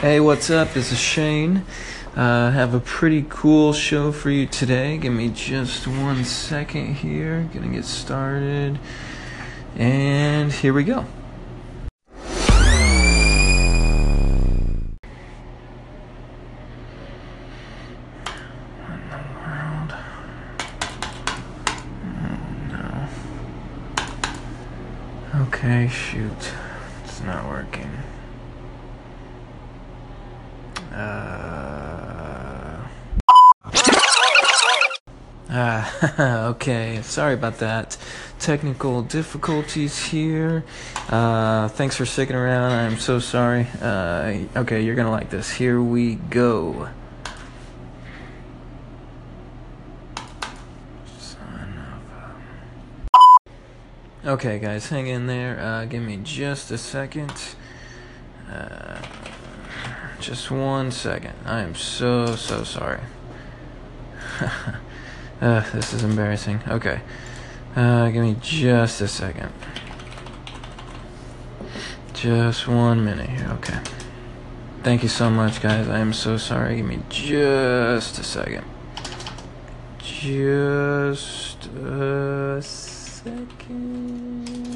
Hey, what's up? This is Shane. Uh, have a pretty cool show for you today. Give me just one second here. Gonna get started. And here we go. Oh no. Okay, shoot. It's not working. Uh, ah, okay. Sorry about that. Technical difficulties here. Uh, thanks for sticking around. I'm so sorry. Uh, okay, you're gonna like this. Here we go. Okay, guys, hang in there. Uh, give me just a second. Uh, just one second. I am so, so sorry. uh, this is embarrassing. Okay. Uh, give me just a second. Just one minute here. Okay. Thank you so much, guys. I am so sorry. Give me just a second. Just a second.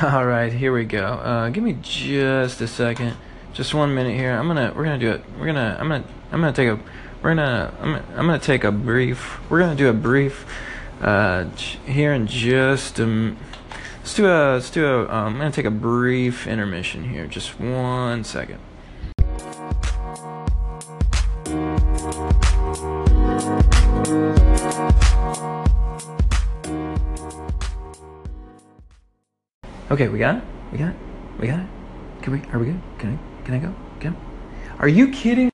All right, here we go. Uh, give me just a second, just one minute here. I'm gonna, we're gonna do it. We're gonna, I'm gonna, I'm gonna take a, we're gonna, I'm, I'm gonna take a brief. We're gonna do a brief uh, here in just a. Let's do a, let's do a. Um, I'm gonna take a brief intermission here, just one second. Okay, we got it. We got it. We got it. Can we? Are we good? Can I? Can I go? Can? Are you kidding